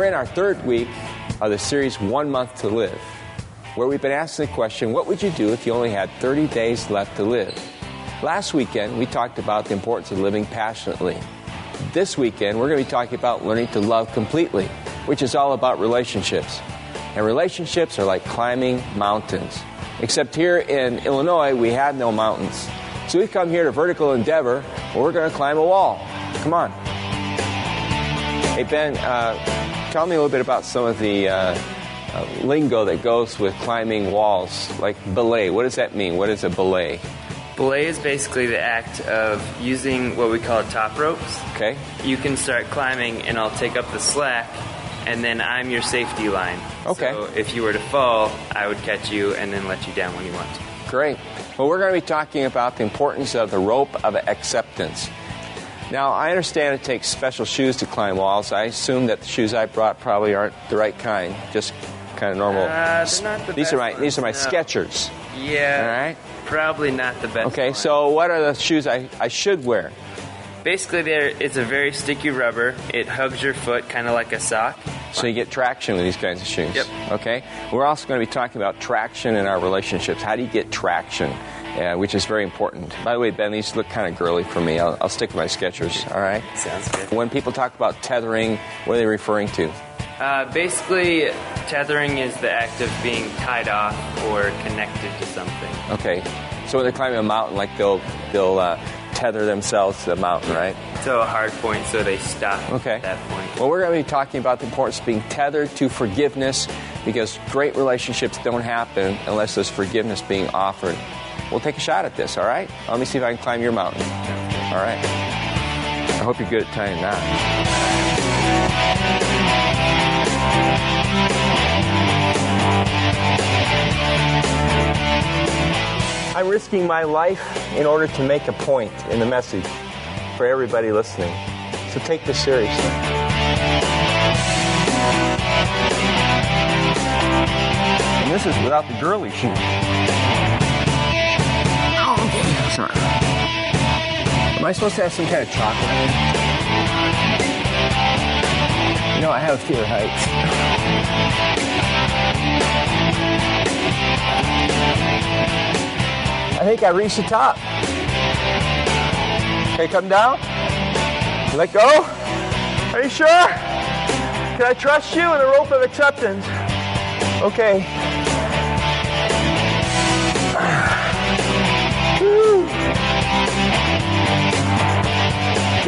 We're in our third week of the series One Month to Live, where we've been asking the question what would you do if you only had 30 days left to live? Last weekend, we talked about the importance of living passionately. This weekend, we're going to be talking about learning to love completely, which is all about relationships. And relationships are like climbing mountains. Except here in Illinois, we have no mountains. So we've come here to Vertical Endeavor, where we're going to climb a wall. Come on. Hey, Ben, uh, tell me a little bit about some of the uh, uh, lingo that goes with climbing walls, like belay. What does that mean? What is a belay? Belay is basically the act of using what we call top ropes. Okay. You can start climbing, and I'll take up the slack, and then I'm your safety line. Okay. So if you were to fall, I would catch you and then let you down when you want to. Great. Well, we're going to be talking about the importance of the rope of acceptance. Now, I understand it takes special shoes to climb walls. I assume that the shoes I brought probably aren't the right kind, just kind of normal. Uh, the these are my these are my ones, no. Skechers. Yeah. All right. Probably not the best. Okay, one. so what are the shoes I, I should wear? basically, there it's a very sticky rubber. It hugs your foot, kind of like a sock. So you get traction with these kinds of shoes. Yep. Okay. We're also going to be talking about traction in our relationships. How do you get traction? Uh, which is very important. By the way, Ben, these look kind of girly for me. I'll, I'll stick with my Skechers. All right. Sounds good. When people talk about tethering, what are they referring to? Uh, basically, tethering is the act of being tied off or connected to something. Okay. So when they're climbing a mountain, like they'll they'll uh, tether themselves to the mountain, right? To a hard point, so they stop Okay. at that point. Well, we're going to be talking about the importance of being tethered to forgiveness because great relationships don't happen unless there's forgiveness being offered. We'll take a shot at this, all right? Let me see if I can climb your mountain. All right. I hope you're good at tying that. I'm risking my life in order to make a point in the message for everybody listening. So take this seriously. And this is without the girly shoes. Am I supposed to have some kind of chocolate? You know, I have fear of heights. I think I reached the top. Okay, come down. Let go. Are you sure? Can I trust you in the rope of acceptance? Okay.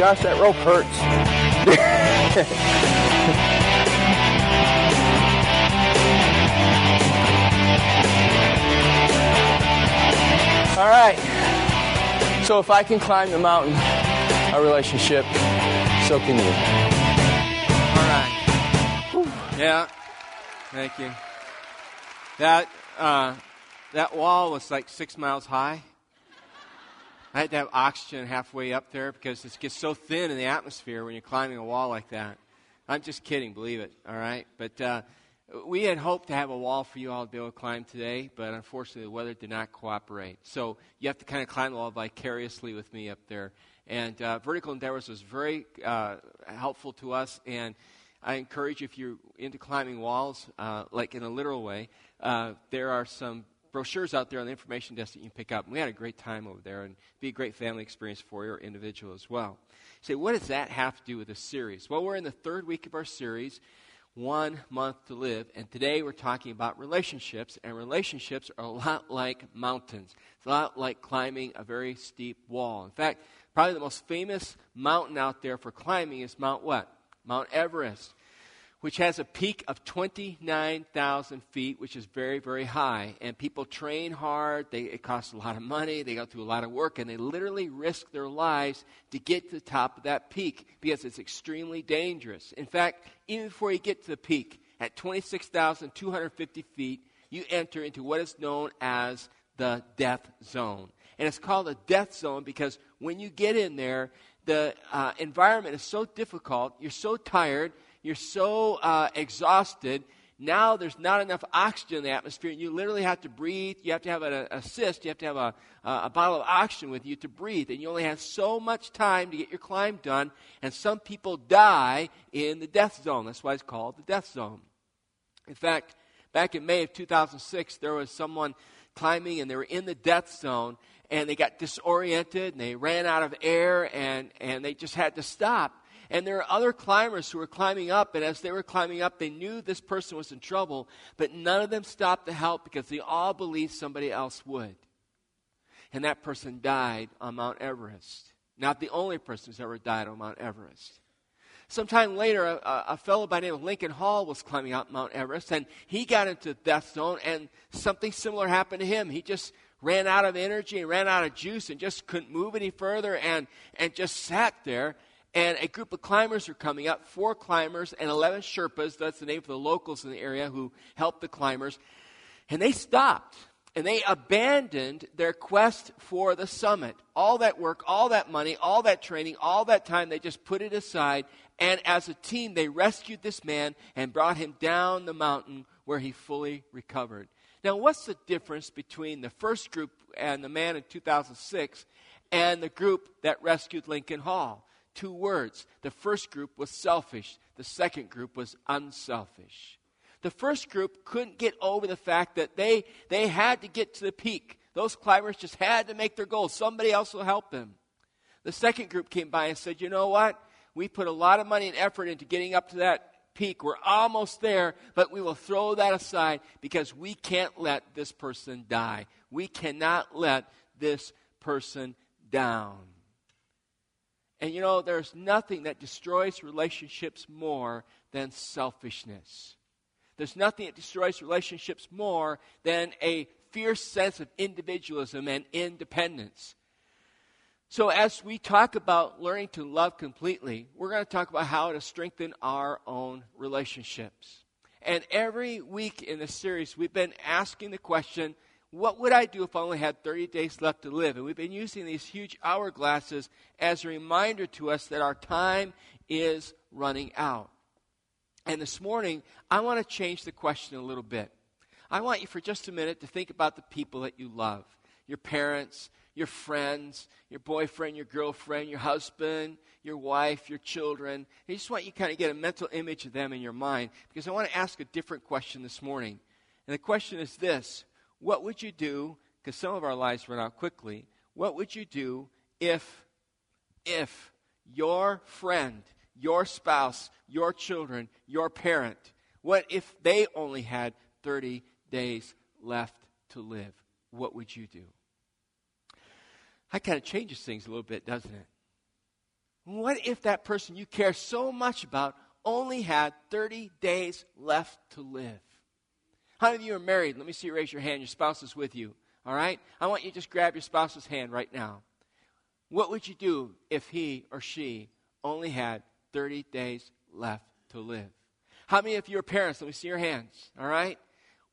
Gosh, that rope hurts. All right. So if I can climb the mountain, our relationship, so can you. All right. Yeah. Thank you. That uh, that wall was like six miles high. I had to have oxygen halfway up there because it gets so thin in the atmosphere when you're climbing a wall like that. I'm just kidding, believe it. All right, but uh, we had hoped to have a wall for you all to be able to climb today, but unfortunately the weather did not cooperate. So you have to kind of climb the wall vicariously with me up there. And uh, Vertical Endeavors was very uh, helpful to us, and I encourage you if you're into climbing walls, uh, like in a literal way, uh, there are some brochures out there on the information desk that you can pick up. And we had a great time over there, and be a great family experience for your individual as well. Say, what does that have to do with this series? Well, we're in the third week of our series one month to live. And today we're talking about relationships, and relationships are a lot like mountains. It's a lot like climbing a very steep wall. In fact, probably the most famous mountain out there for climbing is Mount what? Mount Everest, which has a peak of 29,000 feet, which is very, very high. And people train hard. They, it costs a lot of money. They go through a lot of work, and they literally risk their lives to get to the top of that peak because it's extremely dangerous. In fact, even before you get to the peak, at 26,250 feet, you enter into what is known as the death zone. And it's called a death zone because when you get in there, the uh, environment is so difficult, you're so tired, you're so uh, exhausted. Now there's not enough oxygen in the atmosphere, and you literally have to breathe. You have to have an assist. You have to have a, a bottle of oxygen with you to breathe. And you only have so much time to get your climb done. And some people die in the death zone. That's why it's called the death zone. In fact, back in May of 2006, there was someone climbing and they were in the death zone and they got disoriented and they ran out of air and, and they just had to stop. And there are other climbers who were climbing up, and as they were climbing up, they knew this person was in trouble, but none of them stopped to help because they all believed somebody else would. And that person died on Mount Everest. Not the only person who's ever died on Mount Everest. Sometime later, a, a, fellow by the name of Lincoln Hall was climbing up Mount Everest, and he got into death zone, and something similar happened to him. He just ran out of energy and ran out of juice and just couldn't move any further and, and just sat there. And a group of climbers were coming up, four climbers and 11 Sherpas, that's the name for the locals in the area who helped the climbers. And they stopped and they abandoned their quest for the summit. All that work, all that money, all that training, all that time, they just put it aside. And as a team, they rescued this man and brought him down the mountain where he fully recovered. Now, what's the difference between the first group and the man in 2006 and the group that rescued Lincoln Hall? Two words. The first group was selfish, the second group was unselfish. The first group couldn't get over the fact that they, they had to get to the peak. Those climbers just had to make their goal. Somebody else will help them. The second group came by and said, You know what? We put a lot of money and effort into getting up to that peak. We're almost there, but we will throw that aside because we can't let this person die. We cannot let this person down. And you know, there's nothing that destroys relationships more than selfishness. There's nothing that destroys relationships more than a fierce sense of individualism and independence. So, as we talk about learning to love completely, we're going to talk about how to strengthen our own relationships. And every week in this series, we've been asking the question what would I do if I only had 30 days left to live? And we've been using these huge hourglasses as a reminder to us that our time is running out. And this morning, I want to change the question a little bit. I want you for just a minute to think about the people that you love your parents, your friends, your boyfriend, your girlfriend, your husband, your wife, your children. I just want you to kind of get a mental image of them in your mind because I want to ask a different question this morning. And the question is this what would you do? Because some of our lives run out quickly. What would you do if, if your friend, your spouse, your children, your parent, what if they only had 30 days left to live? What would you do? That kind of changes things a little bit, doesn't it? What if that person you care so much about only had 30 days left to live? How many of you are married? Let me see you raise your hand. Your spouse is with you. All right? I want you to just grab your spouse's hand right now. What would you do if he or she only had 30 days left to live? How many of you are parents? Let me see your hands. All right?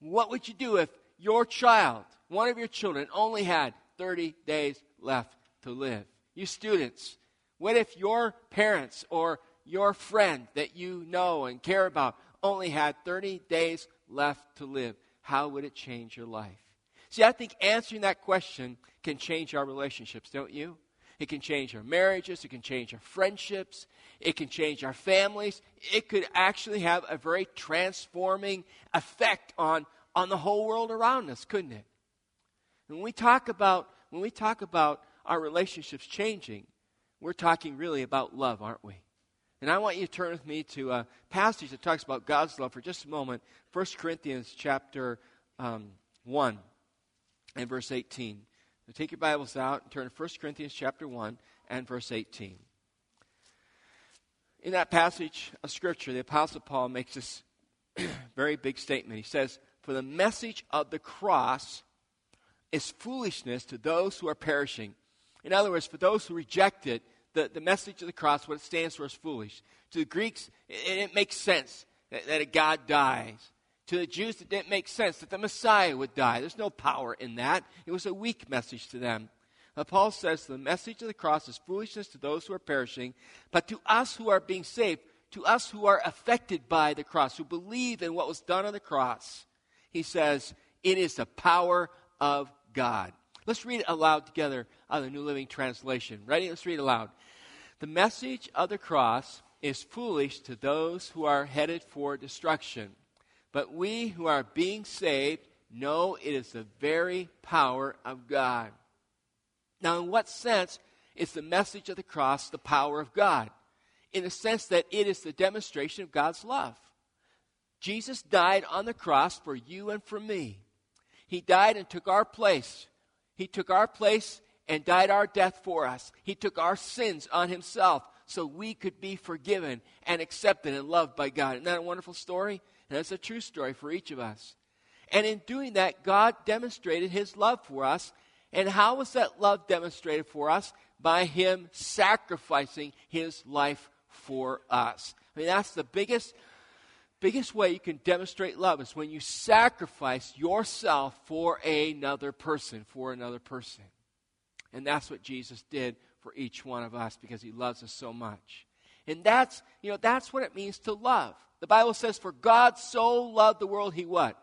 What would you do if your child, one of your children, only had 30 days left to live? You students, what if your parents or your friend that you know and care about only had 30 days left to live, how would it change your life? See, I think answering that question can change our relationships, don't you? It can change our marriages, it can change our friendships, it can change our families. It could actually have a very transforming effect on, on the whole world around us, couldn't it? When we talk about when we talk about our relationships changing, we're talking really about love, aren't we? And I want you to turn with me to a passage that talks about God's love for just a moment. 1 Corinthians chapter um, 1 and verse 18. So take your Bibles out and turn to 1 Corinthians chapter 1 and verse 18. In that passage of Scripture, the Apostle Paul makes this very big statement. He says, For the message of the cross is foolishness to those who are perishing. In other words, for those who reject it, the, the message of the cross, what it stands for, is foolish. To the Greeks, it, it makes sense that, that a God dies. To the Jews, it didn't make sense that the Messiah would die. There's no power in that. It was a weak message to them. But Paul says the message of the cross is foolishness to those who are perishing, but to us who are being saved, to us who are affected by the cross, who believe in what was done on the cross, he says, it is the power of God. Let's read it aloud together out of the New Living Translation. Ready? Let's read it aloud. The message of the cross is foolish to those who are headed for destruction. But we who are being saved know it is the very power of God. Now, in what sense is the message of the cross the power of God? In the sense that it is the demonstration of God's love. Jesus died on the cross for you and for me. He died and took our place. He took our place and died our death for us. He took our sins on himself so we could be forgiven and accepted and loved by God. Isn't that a wonderful story? And that's a true story for each of us. And in doing that, God demonstrated his love for us. And how was that love demonstrated for us? By him sacrificing his life for us. I mean, that's the biggest, biggest way you can demonstrate love is when you sacrifice yourself for another person, for another person. And that's what Jesus did for each one of us because he loves us so much. And that's, you know, that's what it means to love. The Bible says, for God so loved the world, he what?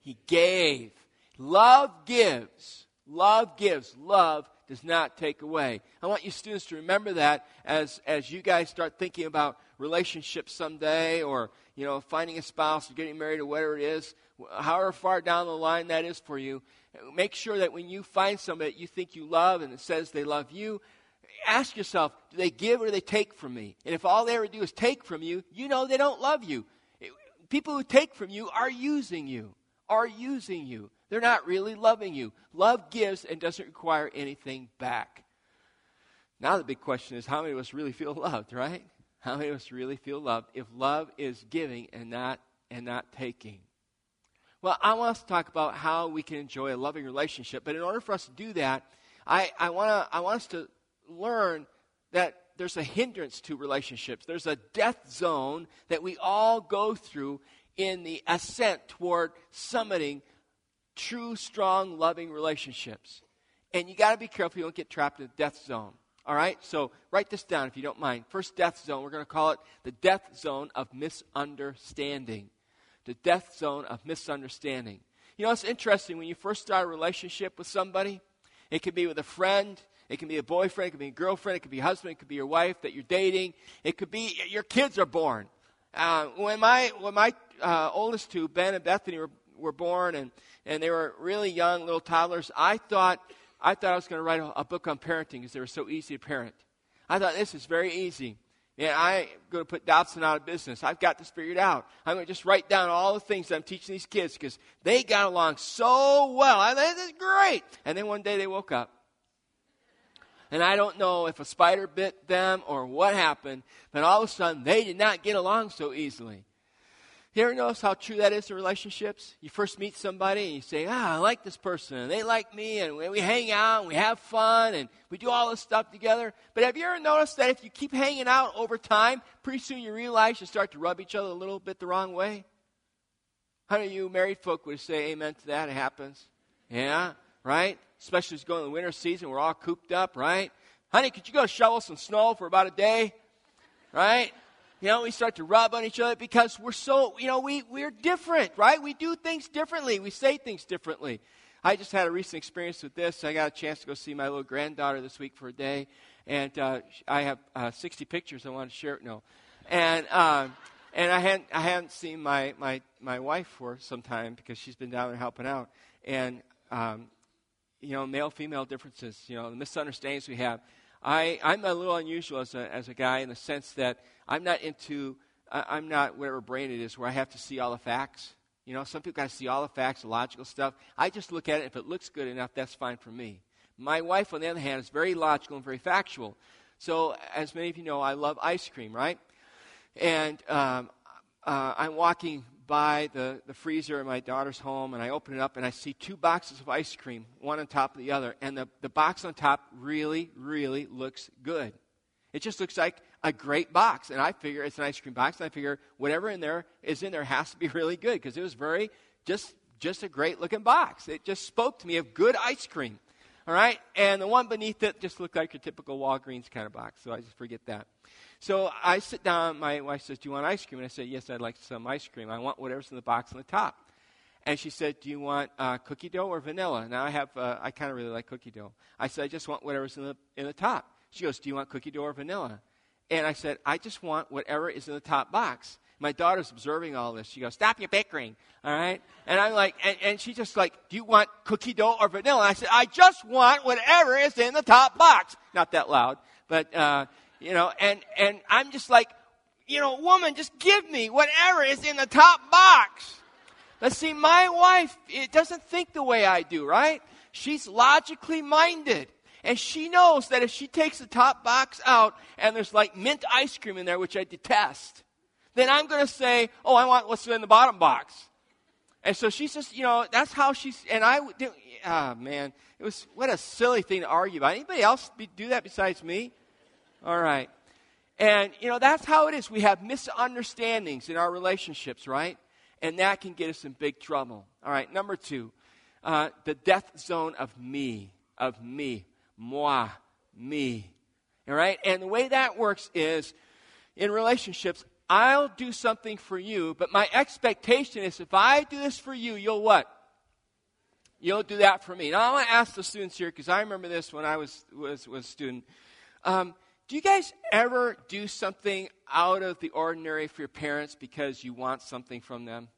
He gave. Love gives. Love gives. Love does not take away. I want you students to remember that as, as you guys start thinking about relationships someday or, you know, finding a spouse or getting married or whatever it is, however far down the line that is for you. Make sure that when you find somebody that you think you love and it says they love you, ask yourself, do they give or do they take from me? And if all they ever do is take from you, you know they don't love you. People who take from you are using you, are using you. They're not really loving you. Love gives and doesn't require anything back. Now the big question is how many of us really feel loved, right? How many of us really feel loved if love is giving and not and not taking? Well, I want us to talk about how we can enjoy a loving relationship. But in order for us to do that, I, I, wanna, I want us to learn that there's a hindrance to relationships. There's a death zone that we all go through in the ascent toward summiting true, strong, loving relationships. And you got to be careful you don't get trapped in the death zone. All right? So write this down if you don't mind. First death zone, we're going to call it the death zone of misunderstanding the death zone of misunderstanding. You know, it's interesting when you first start a relationship with somebody, it could be with a friend, it can be a boyfriend, it could be a girlfriend, it could be a husband, it could be your wife that you're dating, it could be your kids are born. Uh, when my, when my uh, oldest two, Ben and Bethany, were, were born and, and they were really young little toddlers, I thought, I thought I was going to write a, a book on parenting because they were so easy to parent. I thought this is very easy. Yeah, I'm going to put Dobson out of business. I've got this figured out. I'm going to just write down all the things that I'm teaching these kids because they got along so well. I think this is great. And then one day they woke up. And I don't know if a spider bit them or what happened, but all of a sudden they did not get along so easily. You ever notice how true that is in relationships? You first meet somebody and you say, ah, I like this person, and they like me, and we hang out, and we have fun, and we do all this stuff together. But have you ever noticed that if you keep hanging out over time, pretty soon you realize you start to rub each other a little bit the wrong way? How many of you married folk would say amen to that? It happens. Yeah, right? Especially as going the winter season, we're all cooped up, right? Honey, could you go shovel some snow for about a day? Right? you know, we start to rub on each other because we're so, you know, we, we're different, right? We do things differently. We say things differently. I just had a recent experience with this. I got a chance to go see my little granddaughter this week for a day, and uh, I have uh, 60 pictures I want to share. No, and um, and I hadn't I hadn't seen my my my wife for some time because she's been down there helping out, and um, you know, male female differences, you know, the misunderstandings we have. I, I'm a little unusual as a, as a guy in the sense that I'm not into, I, am not whatever brain it is where I have to see all the facts. You know, some people got to see all the facts, the logical stuff. I just look at it. If it looks good enough, that's fine for me. My wife, on the other hand, is very logical and very factual. So, as many of you know, I love ice cream, right? And um, uh, I'm walking by the, the freezer in my daughter's home and I open it up and I see two boxes of ice cream, one on top of the other. And the, the box on top really, really looks good. It just looks like a great box. And I figure it's an ice cream box. And I figure whatever in there is in there has to be really good because it was very, just, just a great looking box. It just spoke to me of good ice cream. All right? And the one beneath it just looked like your typical Walgreens kind of box. So I just forget that. So I sit down. My wife says, Do you want ice cream? And I say, Yes, I'd like some ice cream. I want whatever's in the box on the top. And she said, Do you want uh, cookie dough or vanilla? Now I have, uh, I kind of really like cookie dough. I said, I just want whatever's in the, in the top. She goes, Do you want cookie dough or vanilla? And I said, I just want whatever is in the top box. My daughter's observing all this. She goes, Stop your bickering. All right. And I'm like, and, and she's just like, Do you want cookie dough or vanilla? And I said, I just want whatever is in the top box. Not that loud, but, uh, you know, and, and I'm just like, you know, woman, just give me whatever is in the top box. But see, my wife, it doesn't think the way I do, right? She's logically minded. And she knows that if she takes the top box out and there's like mint ice cream in there, which I detest, then I'm going to say, oh, I want what's in the bottom box. And so she's just, you know, that's how she's, and I, ah, oh, man, it was, what a silly thing to argue about. Anybody else be, do that besides me? All right. And, you know, that's how it is. We have misunderstandings in our relationships, right? and that can get us in big trouble. All right, number two, uh, the death zone of me, of me, moi, me. All right, and the way that works is in relationships, I'll do something for you, but my expectation is if I do this for you, you'll what? You'll do that for me. Now, I want to ask the students here because I remember this when I was, was, was a student. Um, do you guys ever do something out of the ordinary for your parents because you want something from them?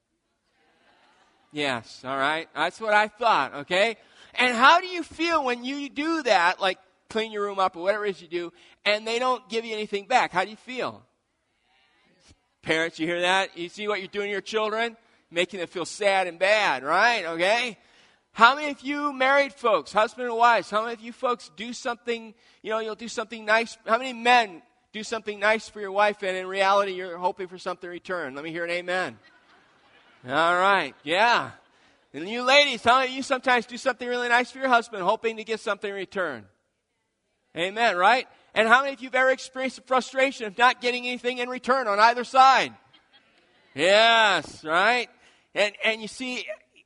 Yes, all right. That's what I thought, okay? And how do you feel when you do that, like clean your room up or whatever it is you do, and they don't give you anything back? How do you feel? Parents, you hear that? You see what you're doing to your children? Making them feel sad and bad, right? Okay? How many of you married folks, husband and wives, how many of you folks do something, you know, you'll do something nice? How many men do something nice for your wife and in reality you're hoping for something in return? Let me hear an amen. All right, yeah. And you ladies, how many of you sometimes do something really nice for your husband hoping to get something in return? Amen, right? And how many of you have ever experienced the frustration of not getting anything in return on either side? Yes, right? And, and you see,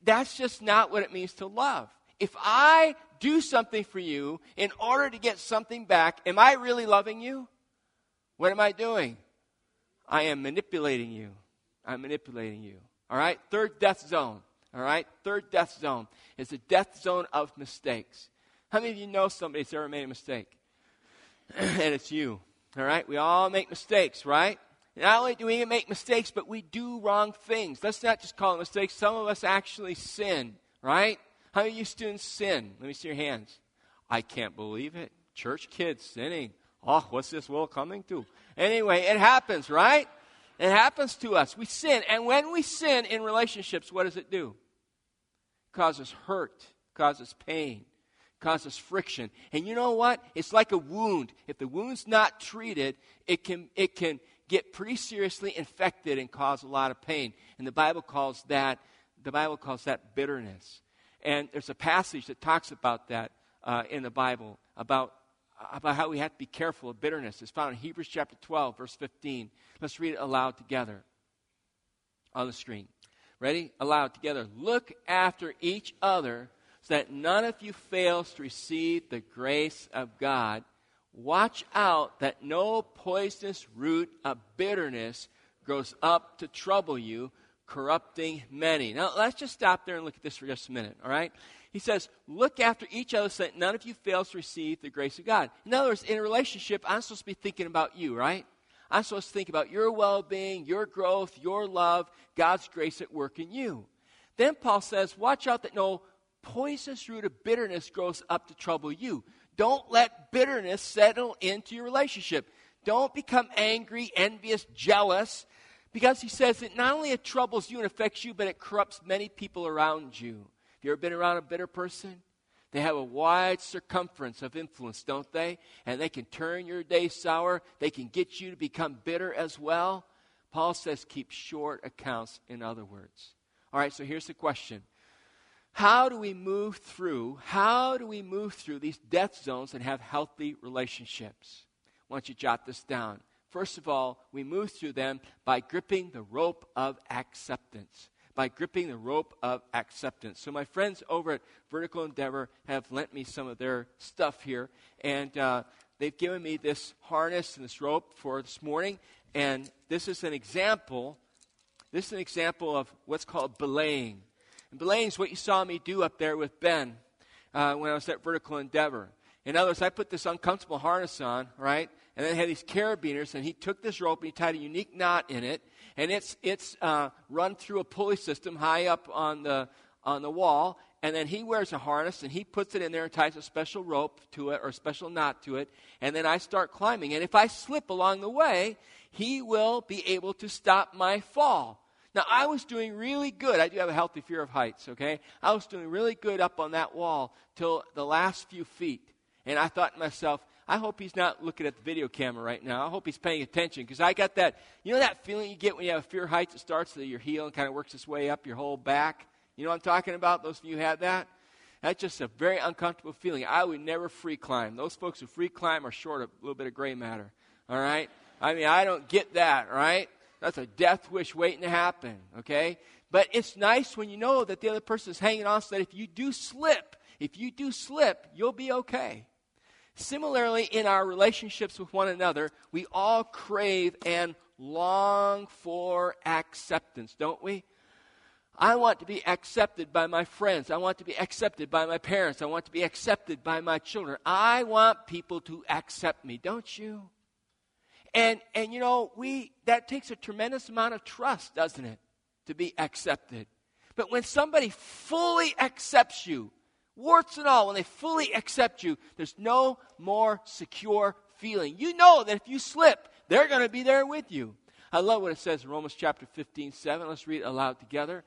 that's just not what it means to love. If I do something for you in order to get something back, am I really loving you? What am I doing? I am manipulating you. I'm manipulating you. All right? Third death zone. All right? Third death zone is the death zone of mistakes. How many of you know somebody that's ever made a mistake? and it's you. All right? We all make mistakes, right? Not only do we make mistakes, but we do wrong things. Let's not just call it mistakes. Some of us actually sin, right? How many of you students sin? Let me see your hands. I can't believe it. Church kids sinning. Oh, what's this world coming to? Anyway, it happens, right? It happens to us. We sin. And when we sin in relationships, what does it do? It causes hurt, causes pain, causes friction. And you know what? It's like a wound. If the wound's not treated, it can, it can get pretty seriously infected and cause a lot of pain. And the Bible calls that the Bible calls that bitterness. And there's a passage that talks about that uh, in the Bible about about how we have to be careful of bitterness. It's found in Hebrews chapter 12, verse 15. Let's read it aloud together on the screen. Ready? Aloud together. Look after each other so that none of you fails to receive the grace of God Watch out that no poisonous root of bitterness grows up to trouble you, corrupting many. Now, let's just stop there and look at this for just a minute, all right? He says, Look after each other so that none of you fails to receive the grace of God. In other words, in a relationship, I'm supposed to be thinking about you, right? I'm supposed to think about your well being, your growth, your love, God's grace at work in you. Then Paul says, Watch out that no poisonous root of bitterness grows up to trouble you. Don't let bitterness settle into your relationship. Don't become angry, envious, jealous, because he says that not only it troubles you and affects you, but it corrupts many people around you. Have you ever been around a bitter person? They have a wide circumference of influence, don't they? And they can turn your day sour. They can get you to become bitter as well. Paul says, keep short accounts, in other words. All right, so here's the question how do we move through, how do we move through these death zones and have healthy relationships? Why don't you jot this down? First of all, we move through them by gripping the rope of acceptance. By gripping the rope of acceptance. So, my friends over at Vertical Endeavor have lent me some of their stuff here. And uh, they've given me this harness and this rope for this morning, and this is an example. This is an example of what's called belaying. And is what you saw me do up there with Ben uh, when I was at Vertical Endeavor. In other words, I put this uncomfortable harness on, right? And then had these carabiners, and he took this rope and he tied a unique knot in it, and it's it's uh, run through a pulley system high up on the on the wall, and then he wears a harness and he puts it in there and ties a special rope to it or a special knot to it, and then I start climbing. And if I slip along the way, he will be able to stop my fall. Now, I was doing really good. I do have a healthy fear of heights, okay? I was doing really good up on that wall till the last few feet. And I thought to myself, I hope he's not looking at the video camera right now. I hope he's paying attention because I got that, you know, that feeling you get when you have a fear of heights? It starts at your heel and kind of works its way up your whole back. You know what I'm talking about? Those of you had that? That's just a very uncomfortable feeling. I would never free climb. Those folks who free climb are short of a little bit of gray matter. All right? I mean, I don't get that, right? That's a death wish waiting to happen, okay? But it's nice when you know that the other person is hanging on so that if you do slip, if you do slip, you'll be okay. Similarly, in our relationships with one another, we all crave and long for acceptance, don't we? I want to be accepted by my friends. I want to be accepted by my parents. I want to be accepted by my children. I want people to accept me, don't you? And and you know, we that takes a tremendous amount of trust, doesn't it? To be accepted. But when somebody fully accepts you, warts and all, when they fully accept you, there's no more secure feeling. You know that if you slip, they're going to be there with you. I love what it says in Romans chapter 15, 7. Let's read it aloud together.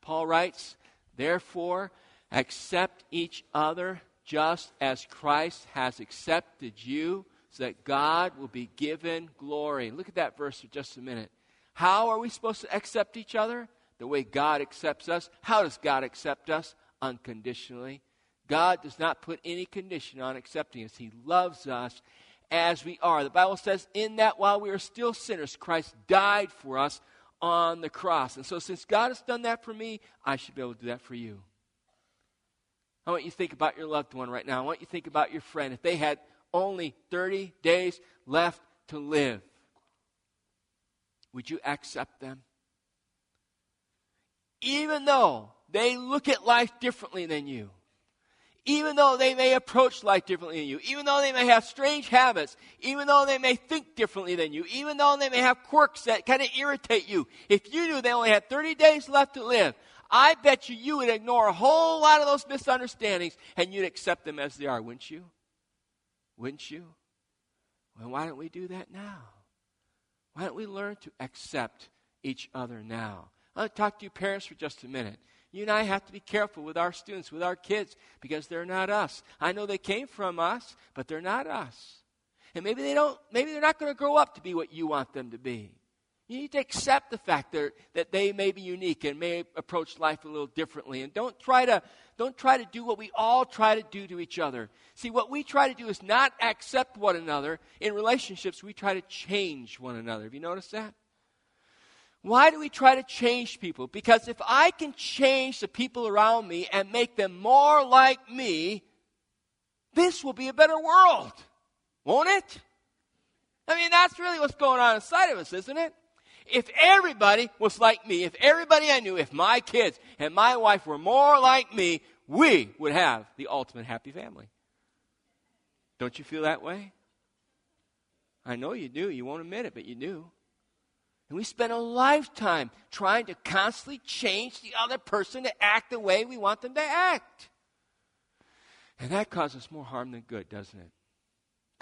Paul writes, Therefore, accept each other just as Christ has accepted you, so that God will be given glory. Look at that verse for just a minute. How are we supposed to accept each other? The way God accepts us. How does God accept us? Unconditionally. God does not put any condition on accepting us. He loves us as we are. The Bible says, in that while we are still sinners, Christ died for us on the cross. And so, since God has done that for me, I should be able to do that for you. I want you to think about your loved one right now. I want you to think about your friend. If they had only 30 days left to live, would you accept them? Even though they look at life differently than you even though they may approach life differently than you, even though they may have strange habits, even though they may think differently than you, even though they may have quirks that kind of irritate you, if you knew they only had 30 days left to live, I bet you you would ignore a whole lot of those misunderstandings and you'd accept them as they are, wouldn't you? Wouldn't you? Well, why don't we do that now? Why don't we learn to accept each other now? I'll talk to you parents for just a minute. You and I have to be careful with our students, with our kids, because they're not us. I know they came from us, but they're not us. And maybe they don't, maybe they're not going to grow up to be what you want them to be. You need to accept the fact that, that they may be unique and may approach life a little differently. And don't try to don't try to do what we all try to do to each other. See, what we try to do is not accept one another. In relationships, we try to change one another. Have you noticed that? Why do we try to change people? Because if I can change the people around me and make them more like me, this will be a better world, won't it? I mean, that's really what's going on inside of us, isn't it? If everybody was like me, if everybody I knew, if my kids and my wife were more like me, we would have the ultimate happy family. Don't you feel that way? I know you do. You won't admit it, but you do. And we spend a lifetime trying to constantly change the other person to act the way we want them to act. And that causes more harm than good, doesn't it?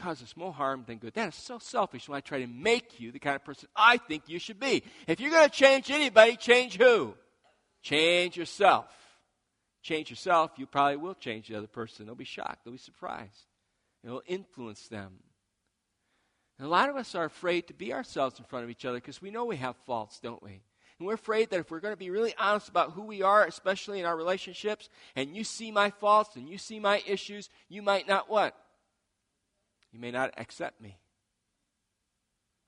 Causes more harm than good. That is so selfish when I try to make you the kind of person I think you should be. If you're going to change anybody, change who? Change yourself. Change yourself, you probably will change the other person. They'll be shocked, they'll be surprised. It'll influence them. And a lot of us are afraid to be ourselves in front of each other because we know we have faults, don't we? And we're afraid that if we're going to be really honest about who we are, especially in our relationships, and you see my faults and you see my issues, you might not what? You may not accept me.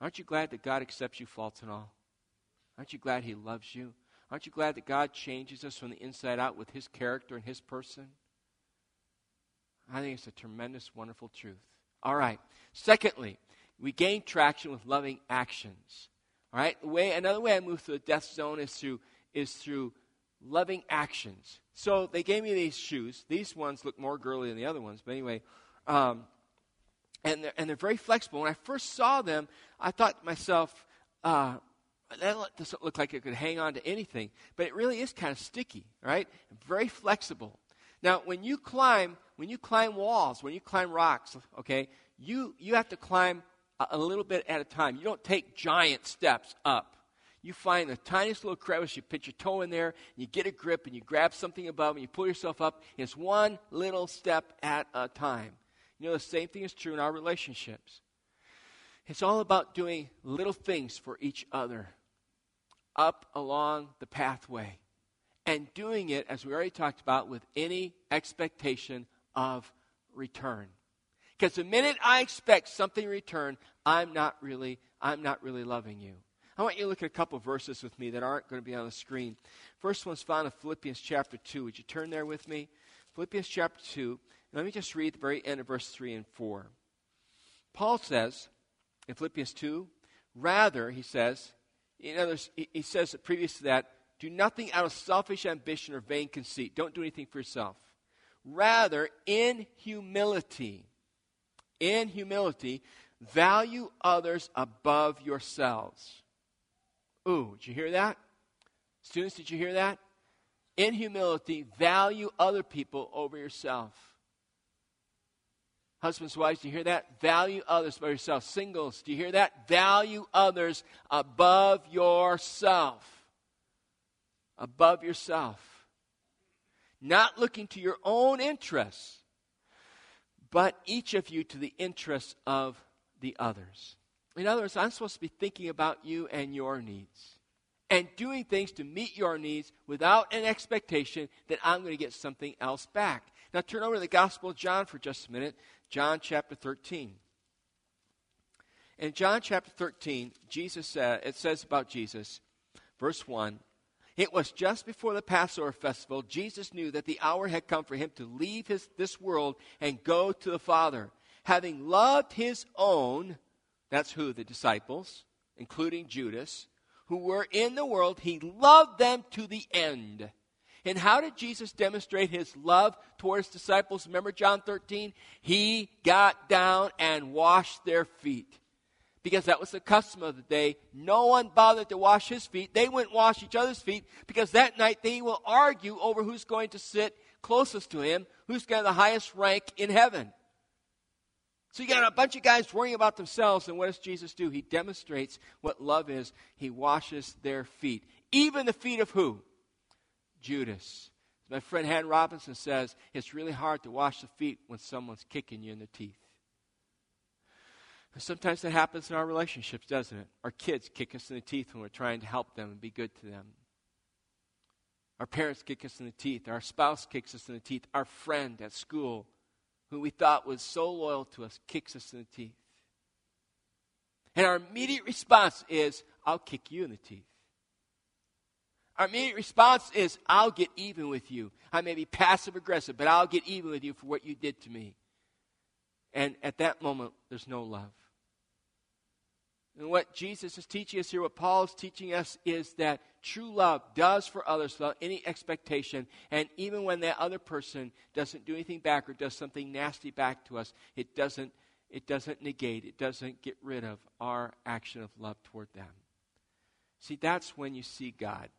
Aren't you glad that God accepts you, faults and all? Aren't you glad He loves you? Aren't you glad that God changes us from the inside out with His character and His person? I think it's a tremendous, wonderful truth. All right. Secondly, we gain traction with loving actions. All right. The way another way I move through the death zone is through is through loving actions. So they gave me these shoes. These ones look more girly than the other ones, but anyway, um, and they're, and they're very flexible. When I first saw them, I thought to myself, uh, that doesn't look like it could hang on to anything, but it really is kind of sticky, right? Very flexible. Now, when you climb, when you climb walls, when you climb rocks, okay, you you have to climb a, a little bit at a time. You don't take giant steps up. You find the tiniest little crevice, you put your toe in there, and you get a grip, and you grab something above, and you pull yourself up. it's one little step at a time. You know, the same thing is true in our relationships. It's all about doing little things for each other up along the pathway and doing it, as we already talked about, with any expectation of return. Because the minute I expect something in return, I'm not really, I'm not really loving you. I want you to look at a couple verses with me that aren't going to be on the screen. First one's found in Philippians chapter 2. Would you turn there with me? Philippians chapter 2. Let me just read the very end of verse 3 and 4. Paul says in Philippians 2, rather, he says, in others, he says previous to that, do nothing out of selfish ambition or vain conceit. Don't do anything for yourself. Rather, in humility, in humility, value others above yourselves. Ooh, did you hear that? Students, did you hear that? In humility, value other people over yourself. Husbands, wives, do you hear that? Value others above yourself. Singles, do you hear that? Value others above yourself. Above yourself. Not looking to your own interests, but each of you to the interests of the others. In other words, I'm supposed to be thinking about you and your needs and doing things to meet your needs without an expectation that I'm going to get something else back. Now, turn over to the Gospel of John for just a minute. John chapter 13. In John chapter 13, Jesus said, it says about Jesus, verse 1 It was just before the Passover festival, Jesus knew that the hour had come for him to leave his, this world and go to the Father. Having loved his own, that's who? The disciples, including Judas, who were in the world, he loved them to the end. And how did Jesus demonstrate his love towards disciples? Remember John 13? He got down and washed their feet. Because that was the custom of the day. No one bothered to wash his feet. They wouldn't wash each other's feet because that night they will argue over who's going to sit closest to him, who's got the highest rank in heaven. So you got a bunch of guys worrying about themselves, and what does Jesus do? He demonstrates what love is. He washes their feet. Even the feet of who? Judas. My friend Han Robinson says it's really hard to wash the feet when someone's kicking you in the teeth. Sometimes that happens in our relationships, doesn't it? Our kids kick us in the teeth when we're trying to help them and be good to them. Our parents kick us in the teeth. Our spouse kicks us in the teeth. Our friend at school who we thought was so loyal to us kicks us in the teeth. And our immediate response is, I'll kick you in the teeth. Our immediate response is, I'll get even with you. I may be passive aggressive, but I'll get even with you for what you did to me. And at that moment, there's no love. And what Jesus is teaching us here, what Paul is teaching us, is that true love does for others without any expectation. And even when that other person doesn't do anything back or does something nasty back to us, it doesn't, it doesn't negate, it doesn't get rid of our action of love toward them. See, that's when you see God.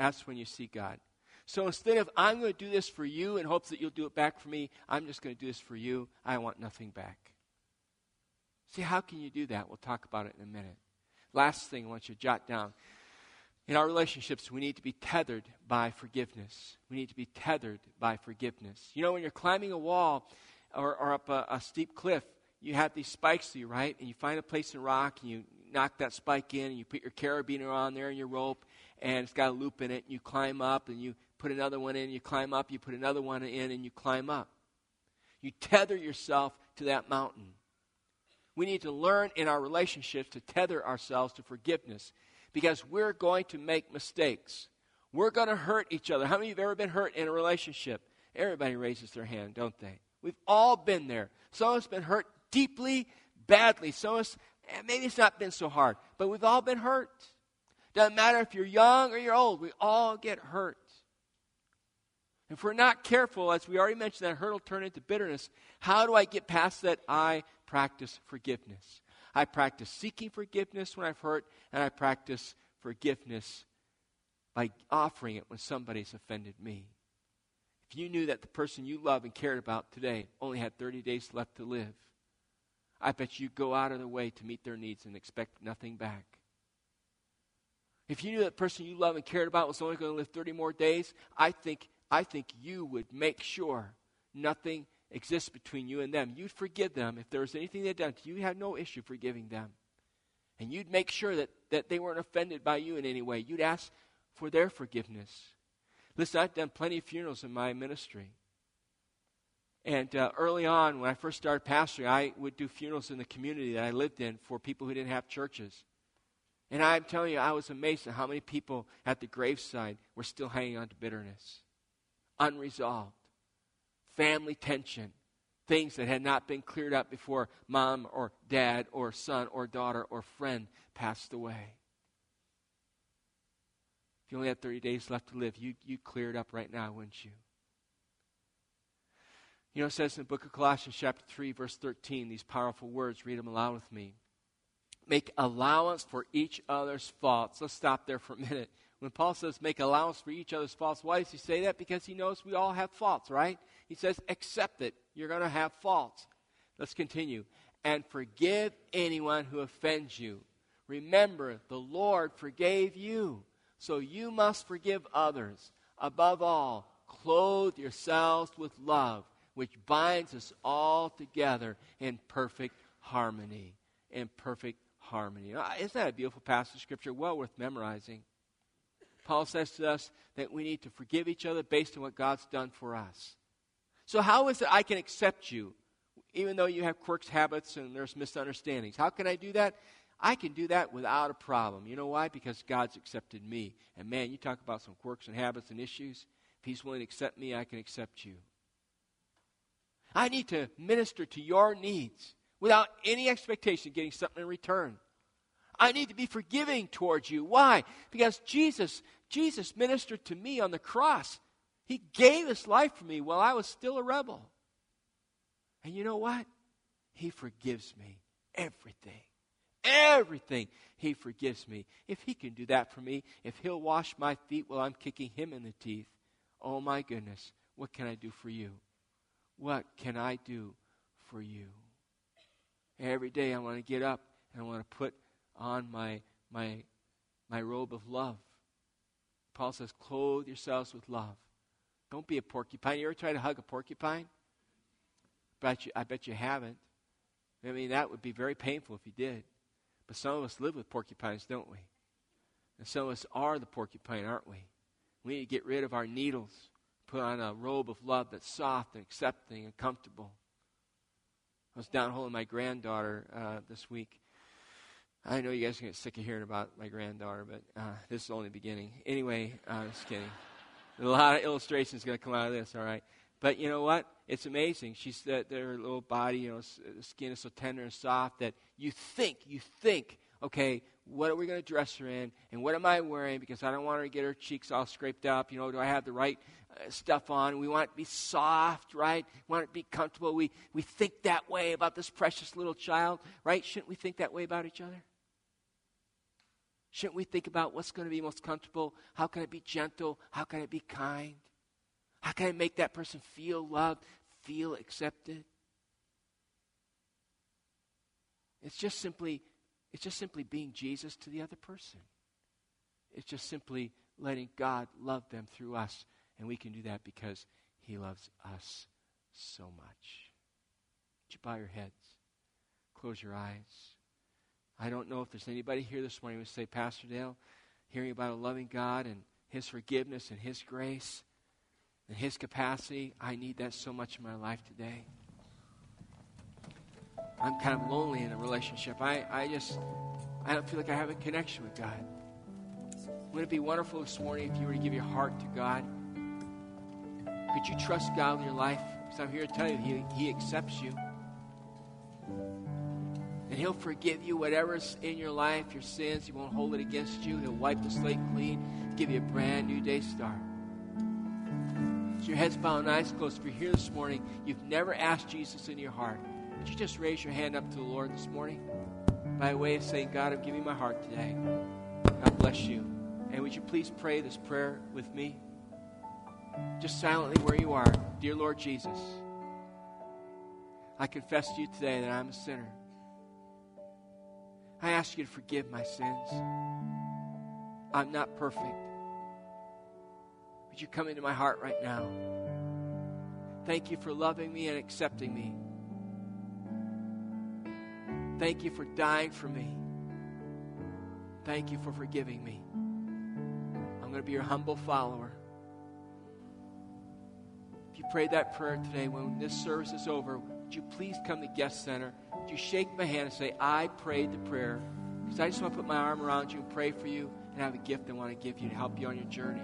That's when you see God. So instead of, I'm going to do this for you in hopes that you'll do it back for me, I'm just going to do this for you. I want nothing back. See, how can you do that? We'll talk about it in a minute. Last thing I want you to jot down. In our relationships, we need to be tethered by forgiveness. We need to be tethered by forgiveness. You know, when you're climbing a wall or, or up a, a steep cliff, you have these spikes to you, right? And you find a place in rock and you knock that spike in and you put your carabiner on there and your rope and it's got a loop in it and you climb up and you put another one in, you climb up, you put another one in and you climb up. You tether yourself to that mountain. We need to learn in our relationships to tether ourselves to forgiveness because we're going to make mistakes. We're going to hurt each other. How many of you have ever been hurt in a relationship? Everybody raises their hand, don't they? We've all been there. Some of us been hurt deeply, badly. Some of us, eh, maybe it's not been so hard, but we've all been hurt. Doesn't matter if you're young or you're old, we all get hurt. If we're not careful, as we already mentioned, that hurt will turn into bitterness. How do I get past that? I practice forgiveness. I practice seeking forgiveness when I've hurt, and I practice forgiveness by offering it when somebody's offended me. If you knew that the person you love and cared about today only had 30 days left to live, I bet you'd go out of the way to meet their needs and expect nothing back. If you knew that person you love and cared about was only going to live 30 more days, I think I think you would make sure nothing exists between you and them. You'd forgive them if there was anything they'd done. To you, you had no issue forgiving them. And you'd make sure that, that they weren't offended by you in any way. You'd ask for their forgiveness. Listen, I've done plenty of funerals in my ministry. And uh, early on, when I first started pastoring, I would do funerals in the community that I lived in for people who didn't have churches. And I'm telling you, I was amazed at how many people at the graveside were still hanging on to bitterness unresolved, family tension, things that had not been cleared up before mom or dad or son or daughter or friend passed away. If you only had 30 days left to live, you, you'd clear it up right now, wouldn't you? You know, it says in the book of Colossians, chapter 3, verse 13, these powerful words. Read them aloud with me. Make allowance for each other's faults. Let's stop there for a minute. When Paul says make allowance for each other's faults, why does he say that? Because he knows we all have faults, right? He says, accept it. You're going to have faults. Let's continue. And forgive anyone who offends you. Remember, the Lord forgave you, so you must forgive others. Above all, clothe yourselves with love, which binds us all together in perfect harmony. In perfect harmony. Isn't that a beautiful passage of Scripture? Well worth memorizing. Paul says to us that we need to forgive each other based on what God's done for us. So, how is it I can accept you, even though you have quirks, habits, and there's misunderstandings? How can I do that? I can do that without a problem. You know why? Because God's accepted me. And man, you talk about some quirks and habits and issues. If He's willing to accept me, I can accept you. I need to minister to your needs without any expectation of getting something in return. I need to be forgiving towards you. Why? Because Jesus Jesus ministered to me on the cross. He gave his life for me while I was still a rebel. And you know what? He forgives me everything. Everything. He forgives me. If he can do that for me, if he'll wash my feet while I'm kicking him in the teeth, oh my goodness, what can I do for you? What can I do for you? Every day I want to get up and I want to put on my, my, my robe of love. Paul says, clothe yourselves with love. Don't be a porcupine. You ever try to hug a porcupine? But you, I bet you haven't. I mean, that would be very painful if you did. But some of us live with porcupines, don't we? And some of us are the porcupine, aren't we? We need to get rid of our needles, put on a robe of love that's soft and accepting and comfortable. Was down holding my granddaughter uh, this week, I know you guys are get sick of hearing about my granddaughter, but uh, this is only the beginning. Anyway, uh, just kidding. a lot of illustrations going to come out of this, all right? But you know what? It's amazing. She's that their little body, you know, skin is so tender and soft that you think, you think, okay, what are we going to dress her in, and what am I wearing? Because I don't want her to get her cheeks all scraped up. You know, do I have the right uh, stuff on? We want it to be soft, right? We want it to be comfortable. We we think that way about this precious little child, right? Shouldn't we think that way about each other? Shouldn't we think about what's going to be most comfortable? How can it be gentle? How can it be kind? How can I make that person feel loved, feel accepted? It's just simply it's just simply being Jesus to the other person. It's just simply letting God love them through us. And we can do that because He loves us so much. Would you bow your heads? Close your eyes. I don't know if there's anybody here this morning who would say, Pastor Dale, hearing about a loving God and His forgiveness and His grace and His capacity, I need that so much in my life today. I'm kind of lonely in a relationship. I, I just, I don't feel like I have a connection with God. Wouldn't it be wonderful this morning if you were to give your heart to God? Could you trust God in your life? Because I'm here to tell you, He, he accepts you. And He'll forgive you whatever's in your life, your sins. He won't hold it against you. He'll wipe the slate clean, give you a brand new day start. So your head's bowed and eyes closed. If you're here this morning, you've never asked Jesus in your heart. Would you just raise your hand up to the Lord this morning? By way of saying, God, I'm giving my heart today. God bless you. And would you please pray this prayer with me? Just silently where you are. Dear Lord Jesus, I confess to you today that I'm a sinner. I ask you to forgive my sins. I'm not perfect. Would you come into my heart right now? Thank you for loving me and accepting me. Thank you for dying for me. Thank you for forgiving me. I'm going to be your humble follower. If you prayed that prayer today, when this service is over, would you please come to the Guest Center? Would you shake my hand and say, I prayed the prayer? Because I just want to put my arm around you and pray for you and have a gift I want to give you to help you on your journey.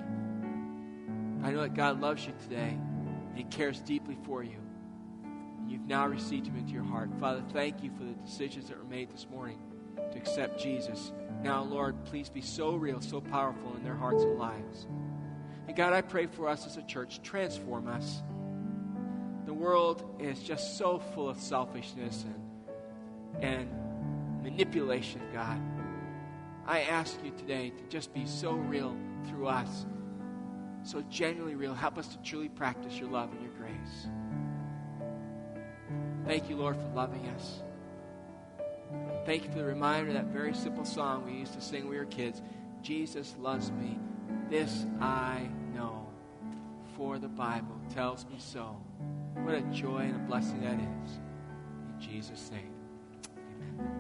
I know that God loves you today and He cares deeply for you. Now received him into your heart. Father, thank you for the decisions that were made this morning to accept Jesus. Now, Lord, please be so real, so powerful in their hearts and lives. And God, I pray for us as a church, transform us. The world is just so full of selfishness and, and manipulation, God. I ask you today to just be so real through us, so genuinely real. Help us to truly practice your love and your grace. Thank you, Lord, for loving us. Thank you for the reminder of that very simple song we used to sing when we were kids Jesus loves me. This I know, for the Bible tells me so. What a joy and a blessing that is. In Jesus' name, amen.